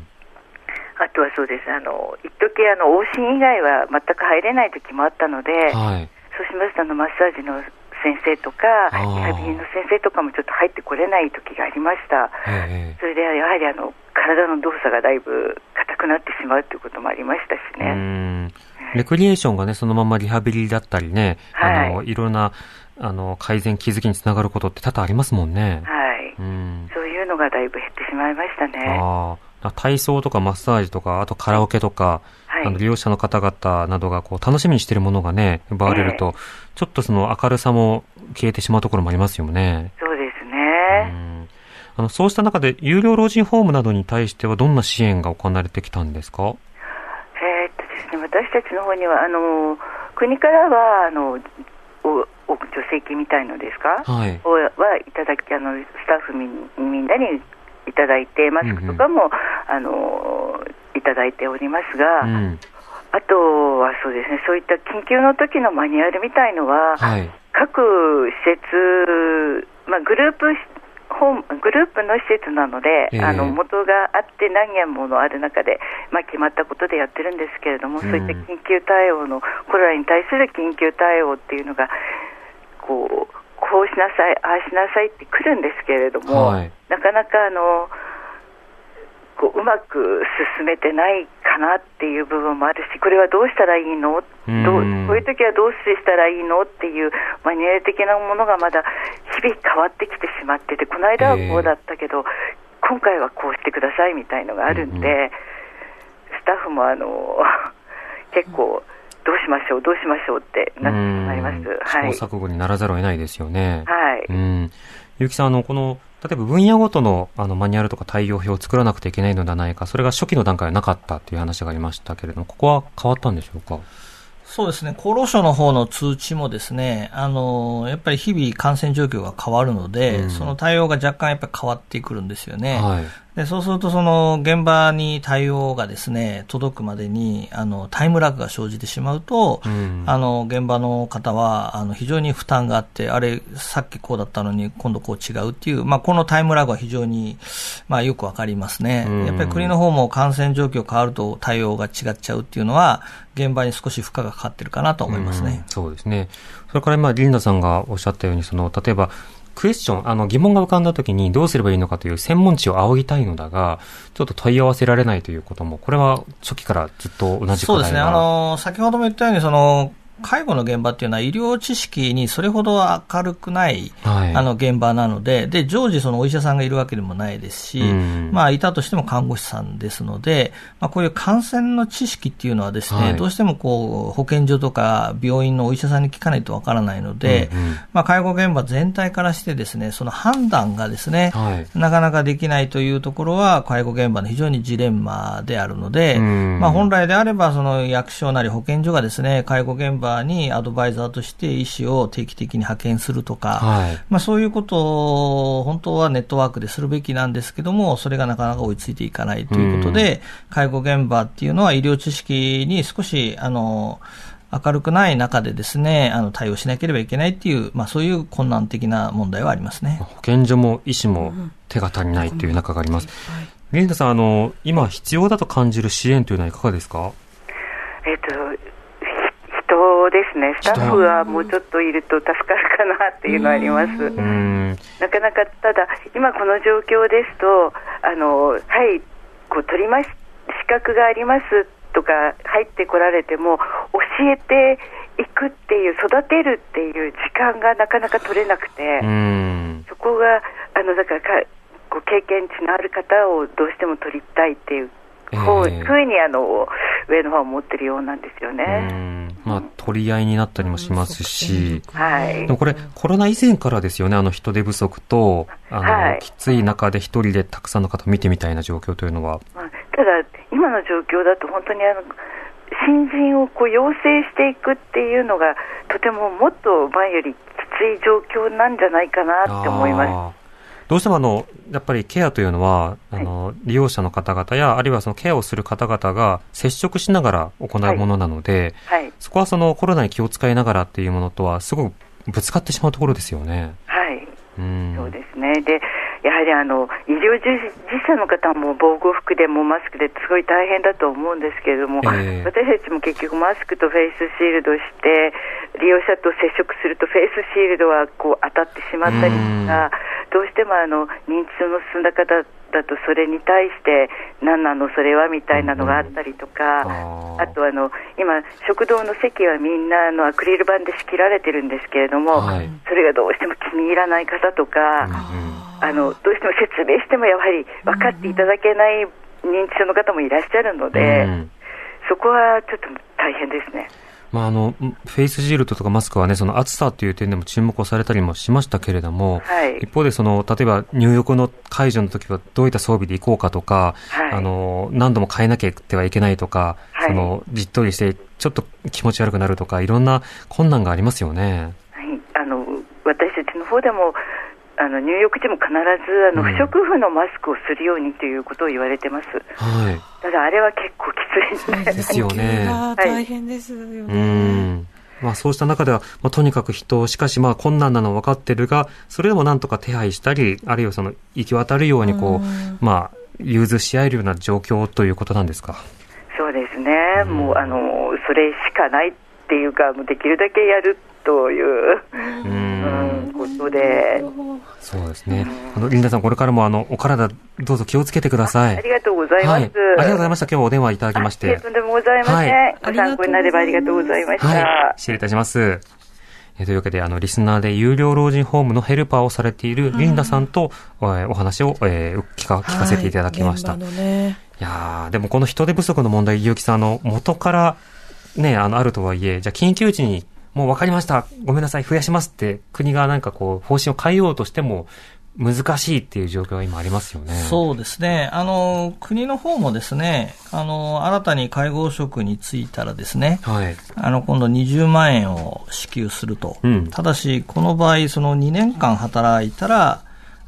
あとはそうです、あの一時あの往診以外は全く入れない時もあったので、はい。そうしますとあのマッサージの先生とか、リハビリの先生とかもちょっと入ってこれない時がありました。ええそれでやはりあの体の動作がだいぶ硬くなってしまうということもありましたしうね。ん。レクリエーションがね、そのままリハビリだったりね、あの、はいいろんな、あの、改善、気づきにつながることって多々ありますもんね。はい、うん。そういうのがだいぶ減ってしまいましたね。ああ、体操とかマッサージとか、あとカラオケとか、はいあの利用者の方々などがこう楽しみにしているものがね、奪われると、ちょっとその明るさも消えてしまうところもありますよね。そうですうね。んあのそうした中で、有料老人ホームなどに対してはどんな支援が行われてきたんですか？えーっとですね、私たちの方にはあの国からはあのおお助成金みたいのですか、はい。をはいただきあのスタッフみんみんなにいただいてマスクとかも、あのいただいておりますが、うん。あとはそうですねそういった緊急の時のマニュアルみたいのは、はい。各施設、まあ、グループホームグループの施設なので、ええあの元があって何件ものある中で、まあ、決まったことでやってるんですけれども、うんそういった緊急対応のコロナに対する緊急対応っていうのがこうこうしなさいああしなさいって来るんですけれども、はい。なかなかあのこううまく進めてないかなっていう部分もあるしこれはどうしたらいいの？うん。どうこういう時はどうしたらいいの？っていうマニュアル的なものがまだ日々変わってきてしまっててこの間はこうだったけど、今回はこうしてくださいみたいのがあるんで、うんうスタッフもあの 結構どうしましょうどうしましょうってなってしまいます。うんはい、試行錯誤にならざるを得ないですよね。はいうん。ゆうきさん、あの、この、例えば分野ごとのあのマニュアルとか対応表を作らなくてはいけないのではないか、それが初期の段階はなかったという話がありましたけれども、ここは変わったんでしょうか？そうですね、厚労省の方の通知もですね、あの、やっぱり日々感染状況が変わるので、うんその対応が若干やっぱり変わってくるんですよね。はい。でそうすると、その現場に対応がですね、届くまでに、あの、タイムラグが生じてしまうと、うんあの、現場の方は、あの、非常に負担があって、あれ、さっきこうだったのに、今度こう違うっていう、まあ、このタイムラグは非常に、まあ、よくわかりますねうん。やっぱり国の方も感染状況変わると対応が違っちゃうっていうのは、現場に少し負荷がかかってるかなと思いますねうん。そうですね。それから今、リンダさんがおっしゃったように、その、例えば、クエスチョン、あの、疑問が浮かんだ時にどうすればいいのかという専門知を仰ぎたいのだが、ちょっと問い合わせられないということも、これは初期からずっと同じ課題がそうですね。あの、先ほども言ったように、その、介護の現場っていうのは医療知識にそれほど明るくない、はい。あの現場なので、で、常時そのお医者さんがいるわけでもないですし、うん。まあ、いたとしても看護師さんですので、まあ、こういう感染の知識っていうのはですね、はい。どうしてもこう、保健所とか病院のお医者さんに聞かないとわからないので、うんうん。まあ、介護現場全体からしてですね、その判断がですね、はい。なかなかできないというところは、介護現場の非常にジレンマであるので、うん。まあ、本来であれば、その役所なり保健所がですね、介護現場にアドバイザーとして医師を定期的に派遣するとか、はい。まあ、そういうことを本当はネットワークでするべきなんですけども、それがなかなか追いついていかないということで、介護現場っていうのは医療知識に少し、あの、明るくない中でですね、あの、対応しなければいけないっていう、まあ、そういう困難的な問題はありますね。保健所も医師も手が足りないという中があります。リンダさん、あの、今必要だと感じる支援というのはいかがですか？人ですね、スタッフはもうちょっといると助かるかなっていうのはあります。なかなか、ただ、今この状況ですと、あの、はい、こう、取ります、資格がありますとか入ってこられても、教えていくっていう、育てるっていう時間がなかなか取れなくて。そこが、あの、だからか、こう経験値のある方をどうしても取りたいっていう、こうええふうにあの上の方は思ってるようなんですよね。ん。まあ、取り合いになったりもしますし、はいでもこれ、コロナ以前からですよね、あの人手不足と、あの、はいきつい中で一人でたくさんの方を見てみたいな状況というのは。まあただ、今の状況だと本当にあの新人をこう養成していくっていうのがとてももっと前よりきつい状況なんじゃないかなって思います。どうしてもあの、やっぱりケアというのは、あの、利用者の方々や、あるいはそのケアをする方々が接触しながら行うものなので、はい、そこはそのコロナに気を使いながらっていうものとは、すごくぶつかってしまうところですよね。はい、うん。そうですね。で、やはりあの医療従事者の方も防護服でもマスクですごい大変だと思うんですけれども、ええ。私たちも結局マスクとフェイスシールドして利用者と接触するとフェイスシールドはこう当たってしまったりとか、どうしてもあの認知症の進んだ方だとそれに対して何なのそれはみたいなのがあったりとか、あー。あとあの今食堂の席はみんなあのアクリル板で仕切られてるんですけれども、はい。それがどうしても気に入らない方とか。あのどうしても説明してもやはり分かっていただけない認知症の方もいらっしゃるので、うん。そこはちょっと大変ですね。まあ、あの、フェイスシールドとかマスクはね、その暑さという点でも注目をされたりもしましたけれども、はい。一方でその、例えば入浴の解除の時はどういった装備で行こうかとか、はい。あの、何度も変えなきゃってはいけないとか、はい。その、じっとりしてちょっと気持ち悪くなるとか、いろんな困難がありますよね。はい、あの私たちの方でもあの入浴時も必ずあのうん不織布のマスクをするようにということを言われてます。はい。ただあれは結構きついですね。ですよね。大変ですようね。ん。まあそうした中では、まあとにかく人、しかしまあ困難なのは分かってるが、それでもなんとか手配したり、あるいはその行き渡るようにこう、まあ、融通し合えるような状況ということなんですか？そうですね。もうあのそれしかないっていうかもうできるだけやるという、ううんん、ことで。そうですね。あの、リンダさん、これからもあの、お体、どうぞ気をつけてください。ありがとうございます。はい。ありがとうございました。今日はお電話いただきまして。とんでもございません。はいご参考になればありがとうございました。はい。失礼いたします。えーというわけで、あの、リスナーで有料老人ホームのヘルパーをされているリンダさんと、えーお話を、えー聞か、聞かせていただきました。はいね。いやーでもこの人手不足の問題、結城さん、あの、元から、ね、あの、あるとはいえ、じゃあ緊急時に、もう分かりました、ごめんなさい、増やしますって、国がなんかこう、方針を変えようとしても、難しいっていう状況が今ありますよね。そうですね。あの、国の方もですね、あの、新たに介護職に就いたらですね、はい。あの、今度20万円を支給すると。うんただし、この場合、その2年間働いたら、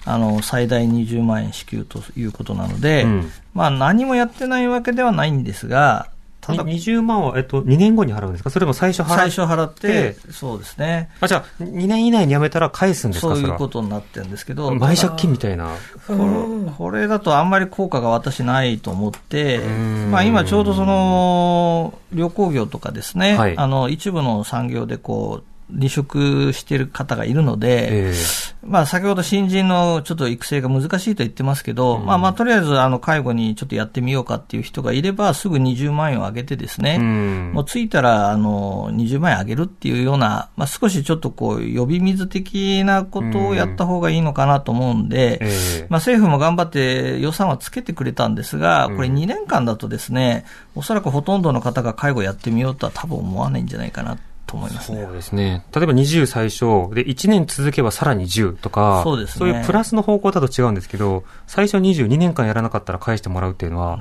あの、最大20万円支給ということなので、うんまあ何もやってないわけではないんですが、ただ、に20万は、えっと、2年後に払うんですか？それとも最初払って最初払って、そうですね。あ、じゃあ、2年以内に辞めたら返すんですか？そういうことになってるんですけど、前借金みたいな。これだとあんまり効果が私ないと思ってん、まあ今ちょうどその旅行業とかですね、はい。あの一部の産業でこう、離職している方がいるので、ええ。まあ、先ほど新人のちょっと育成が難しいと言ってますけど、まあまあ、とりあえず、あの、介護にちょっとやってみようかっていう人がいれば、すぐ20万円を上げてですね、うん。もうついたら、あの、20万円上げるっていうような、まあ、少しちょっとこう、呼び水的なことをやった方がいいのかなと思うんで、ええ。まあ、政府も頑張って予算はつけてくれたんですが、これ2年間だとですね、おそらくほとんどの方が介護やってみようとは多分思わないんじゃないかなと思いますね。そうですね。例えば20最初、で、1年続けばさらに10とか、そうですねそういうプラスの方向だと違うんですけど、最初22年間やらなかったら返してもらうっていうのは、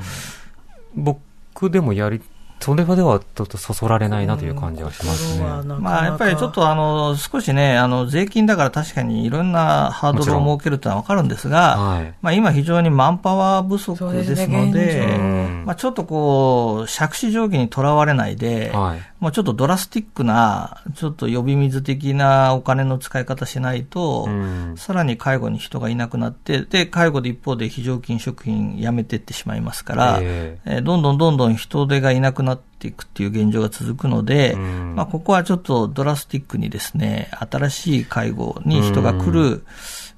僕でもやり、それまではちょっとそそられないなという感じはしますね。まあ、やっぱりちょっとあの、少しね、あの、税金だから確かにいろんなハードルを設けるってのはわかるんですが、はい。まあ今非常にマンパワー不足ですのでで、現状まあちょっとこう、借子定規にとらわれないで、はい。もうちょっとドラスティックな、ちょっと呼び水的なお金の使い方しないと、うんさらに介護に人がいなくなって、で、介護で一方で非常勤職員辞めていってしまいますから、ええーどんどんどんどん人手がいなくなっていくっていう現状が続くので、うんまあ、ここはちょっとドラスティックにですね、新しい介護に人が来る、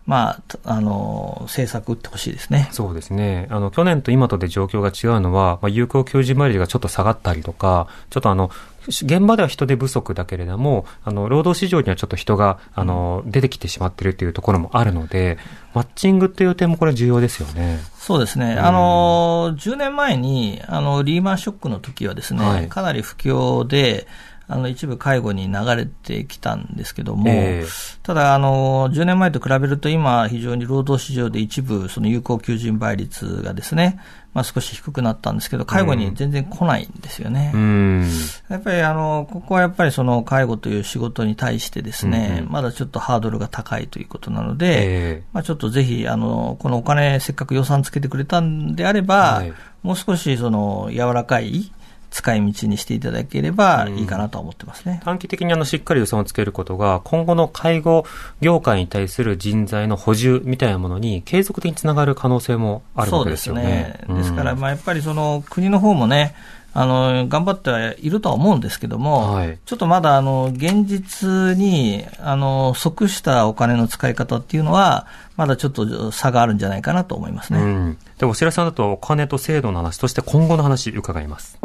まあ、あの、政策を打ってほしいですね。そうですね。あの、去年と今とで状況が違うのは、まあ、有効求人倍率がちょっと下がったりとか、ちょっとあの、現場では人手不足だけれども、あの、労働市場にはちょっと人が、あの、出てきてしまっているというところもあるので、マッチングっていう点もこれ重要ですよね。そうですね。んあの、10年前に、あの、リーマンショックの時はですね、はいかなり不況で、あの、一部介護に流れてきたんですけども、ええ。ただ、あの、10年前と比べると今、非常に労働市場で一部、その有効求人倍率がですね、まあ少し低くなったんですけど、介護に全然来ないんですよね。うん。やっぱりあの、ここはやっぱりその介護という仕事に対してですね、うんうん。まだちょっとハードルが高いということなので、ええ。まあちょっとぜひ、あの、このお金せっかく予算つけてくれたんであれば、はい。もう少しその柔らかい使い道にしていただければいいかなとは思ってますね。短期的にあの、しっかり予算をつけることが、今後の介護業界に対する人材の補充みたいなものに継続的につながる可能性もあるわけですよね。そうですね。ですから、やっぱりその国の方もね、あの、頑張ってはいるとは思うんですけども、はいちょっとまだ、あの、現実に、あの、即したお金の使い方っていうのは、まだちょっと差があるんじゃないかなと思いますね。うん。で、お知らせさんだとお金と制度の話、そして今後の話伺います。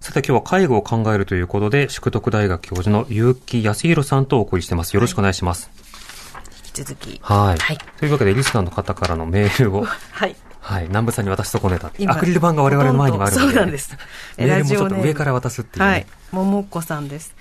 さて今日は介護を考えるということで、淑徳大学教授の結城康弘さんとお送りしてます。よろしくお願いします。引き続き。はい。はいというわけで、リスナーの方からのメールを、はい。はい、南部さんに渡し損ねた。今アクリル板が我々の前にもあるので。そうなんです。メールもちょっと上から渡すっていうね。はい。ももっこさんです。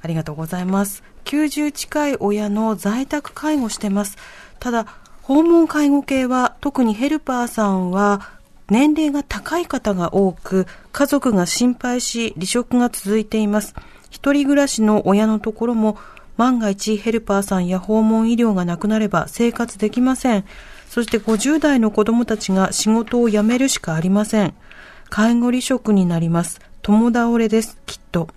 ありがとうございます。90近い親の在宅介護してます。ただ、訪問介護系は、特にヘルパーさんは、年齢が高い方が多く、家族が心配し、離職が続いています。一人暮らしの親のところも、万が一ヘルパーさんや訪問医療がなくなれば生活できません。そして50代の子供たちが仕事を辞めるしかありません。介護離職になります。共倒れです、きっと。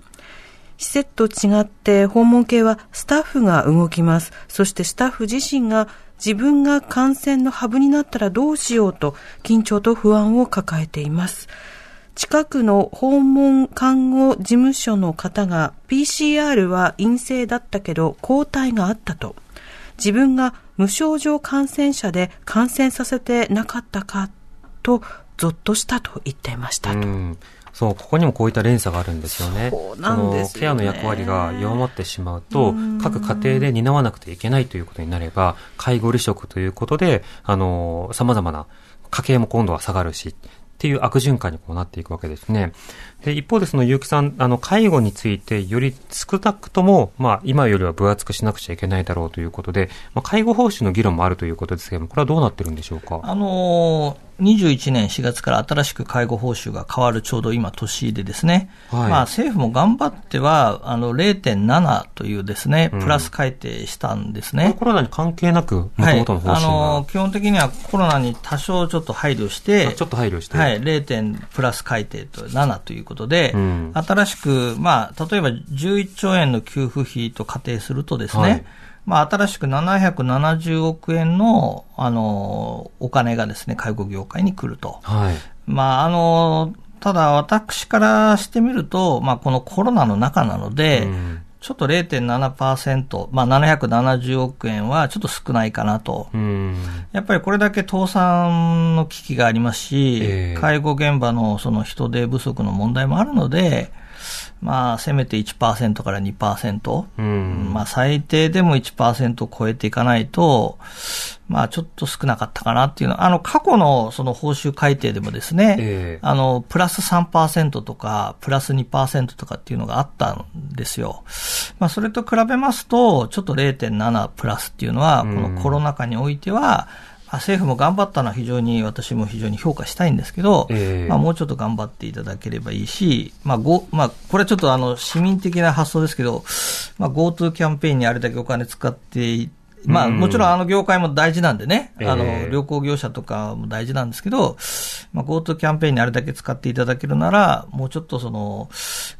施設と違って訪問系はスタッフが動きます。そしてスタッフ自身が自分が感染のハブになったらどうしようと緊張と不安を抱えています。近くの訪問看護事務所の方が PCR は陰性だったけど抗体があったと。自分が無症状感染者で感染させてなかったかとゾッとしたと言っていましたと。うんそう、ここにもこういった連鎖があるんですよね。そうなんでケアの役割が弱まってしまうと、各家庭で担わなくてはいけないということになれば、介護離職ということで、あの、様々な家計も今度は下がるし、っていう悪循環にこうなっていくわけですね。で、一方でその結城さん、あの、介護についてより少なくとも、まあ、今よりは分厚くしなくちゃいけないだろうということで、まあ、介護報酬の議論もあるということですけども、これはどうなってるんでしょうか？あの21年4月から新しく介護報酬が変わるちょうど今年でですね、はいまあ政府も頑張っては、あの0.7というですね、うんプラス改定したんですね。コロナに関係なく、はい。あのー基本的にはコロナに多少ちょっと配慮して、あちょっと配慮して。はい、0. 点プラス改定と7ということで、うん新しく、まあ、例えば11兆円の給付費と仮定するとですね、はいまあ、新しく770億円の、あの、お金がですね、介護業界に来ると。はい。まあ、あの、ただ私からしてみると、まあ、このコロナの中なので、うんちょっと0.7%、まあ、770億円はちょっと少ないかなと。うん。やっぱりこれだけ倒産の危機がありますし、ええ介護現場のその人手不足の問題もあるので、まあ、せめて1%から2%、うん。まあ、最低でも1%を超えていかないと、まあ、ちょっと少なかったかなっていうの。は、あの、過去のその報酬改定でもですね、ええ。あの、プラス3%とか、プラス2%とかっていうのがあったんですよ。まあ、それと比べますと、ちょっと0.7プラスっていうのは、このコロナ禍においては、まあ政府も頑張ったのは非常に、私も非常に評価したいんですけど、ええ。まあ、もうちょっと頑張っていただければいいし、まあ、ご、まあ、これはちょっとあの、市民的な発想ですけど、まあ、GoTo キャンペーンにあれだけお金使っていまあ、うんもちろんあの業界も大事なんでね、あのええ、旅行業者とかも大事なんですけど、まあ、GoTo キャンペーンにあれだけ使っていただけるなら、もうちょっとその、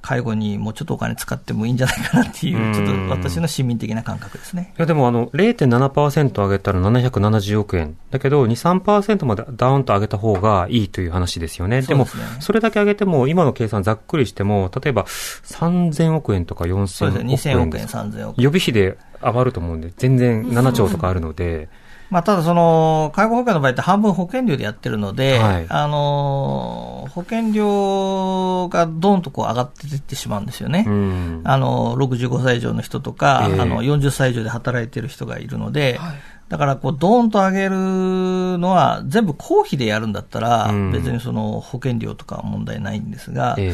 介護にもうちょっとお金使ってもいいんじゃないかなっていうう、んちょっと私の市民的な感覚ですね。いやでもあの、0.7%上げたら770億円。だけど、2、3%までダウンと上げた方がいいという話ですよね。でも、そうですねそれだけ上げても、今の計算ざっくりしても、例えば3000億円とか4000そう億円ですね、2000億円、3000億円。予備費で余ると思うんで、全然7兆とかあるので、まあ、ただその、介護保険の場合って半分保険料でやってるので、はい。あの、保険料がどんとこう上がっていってしまうんですよね。うん。あの、65歳以上の人とか、ええ。あの、40歳以上で働いてる人がいるので、だから、こう、ドーンと上げるのは、全部公費でやるんだったら、うん。別にその、保険料とかは問題ないんですが、ええ。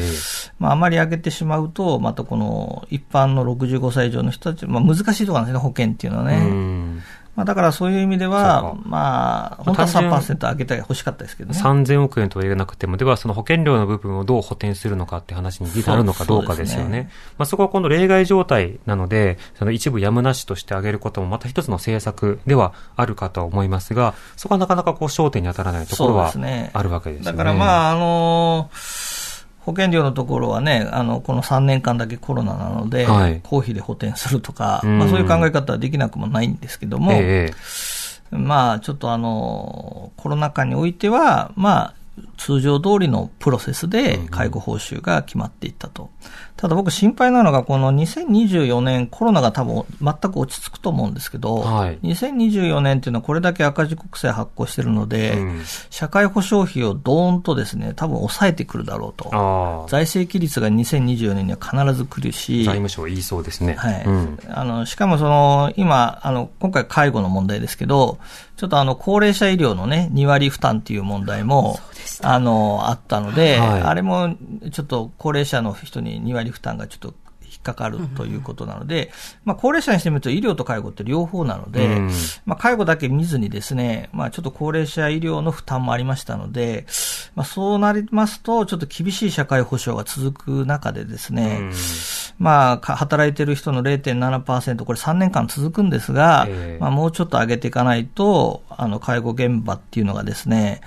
まあ、あまり上げてしまうと、またこの、一般の65歳以上の人たち、まあ、難しいところなんですね、保険っていうのはね。うんまあ、だからそういう意味ではか、まあ、本当は単純3%上げて欲しかったですけどね。3000億円とは言えなくても、ではその保険料の部分をどう補填するのかって話になるのかどうかですよね。ねまあ、そこは今度例外状態なので、その一部やむなしとしてあげることもまた一つの政策ではあるかとは思いますが、そこはなかなかこう焦点に当たらないところはあるわけですよね。だからまあ、あの保険料のところはね、あの、この3年間だけコロナなので、はい。公費で補填するとか、うん。まあそういう考え方はできなくもないんですけども、ええまあちょっとあの、コロナ禍においては、まあ、通常通りのプロセスで介護報酬が決まっていったと。ただ僕心配なのが、この2024年コロナが多分全く落ち着くと思うんですけど、はい2024年っていうのはこれだけ赤字国債発行してるので、うん社会保障費をドーンとですね、多分抑えてくるだろうと。財政規律が2024年には必ず来るし、財務省言いそうですね。はい。うんあの、しかもその、今、あの、今回介護の問題ですけど、ちょっとあの、高齢者医療のね、2割負担っていう問題も、あの、あったので、はいあれも、ちょっと高齢者の人に2割負担がちょっと引っかかるということなので、まあ、高齢者にしてみると医療と介護って両方なので、うん。まあ、介護だけ見ずにですね、まあ、ちょっと高齢者医療の負担もありましたので、まあ、そうなりますと、ちょっと厳しい社会保障が続く中でですね、うん。まあ、か働いてる人の0.7%、これ3年間続くんですが、ええ。まあ、もうちょっと上げていかないと、あの、介護現場っていうのがですね、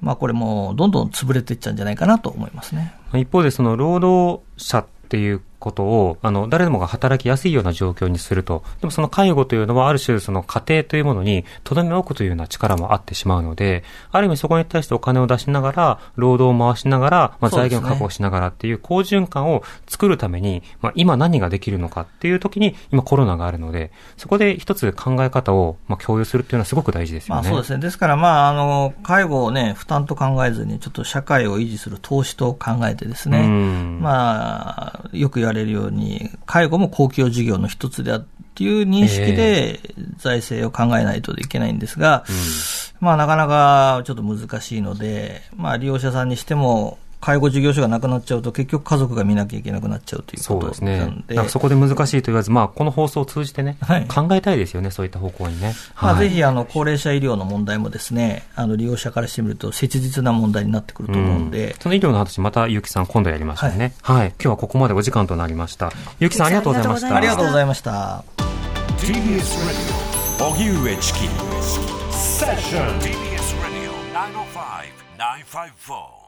まあ、これもうどんどん潰れていっちゃうんじゃないかなと思いますね。一方で、その労働者っていうことを、あの、誰でもが働きやすいような状況にすると。でもその介護というのは、ある種、その家庭というものに、とどめを置くというような力もあってしまうので、ある意味そこに対してお金を出しながら、労働を回しながら、まあ、財源を確保しながらっていう好循環を作るために、まあ、今何ができるのかっていう時に、今コロナがあるので、そこで一つ考え方を、まあ、共有するっていうのはすごく大事ですよね。まあそうですね。ですから、まあ、あの、介護をね、負担と考えずに、ちょっと社会を維持する投資と考えてですね、うんまあ、よく言われるように、介護も公共事業の一つであっていう認識で財政を考えないといけないんですが、まあなかなかちょっと難しいので、まあ利用者さんにしても、介護事業所がなくなっちゃうと結局家族が見なきゃいけなくなっちゃうということそうですねなん。かそこで難しいと言わず、まあ、この放送を通じてね、はい考えたいですよね、そういった方向にね。まあ、はいぜひあの高齢者医療の問題もですね、あの利用者からしてみると切実な問題になってくると思うんで、その医療の話、また、ゆうきさん、今度やりましょうね。はい。今日はここまでお時間となりました。ゆうきさん、ありがとうございました。ありがとうございました。TBS Radio 荻上チキセッション TBS Radio 905 954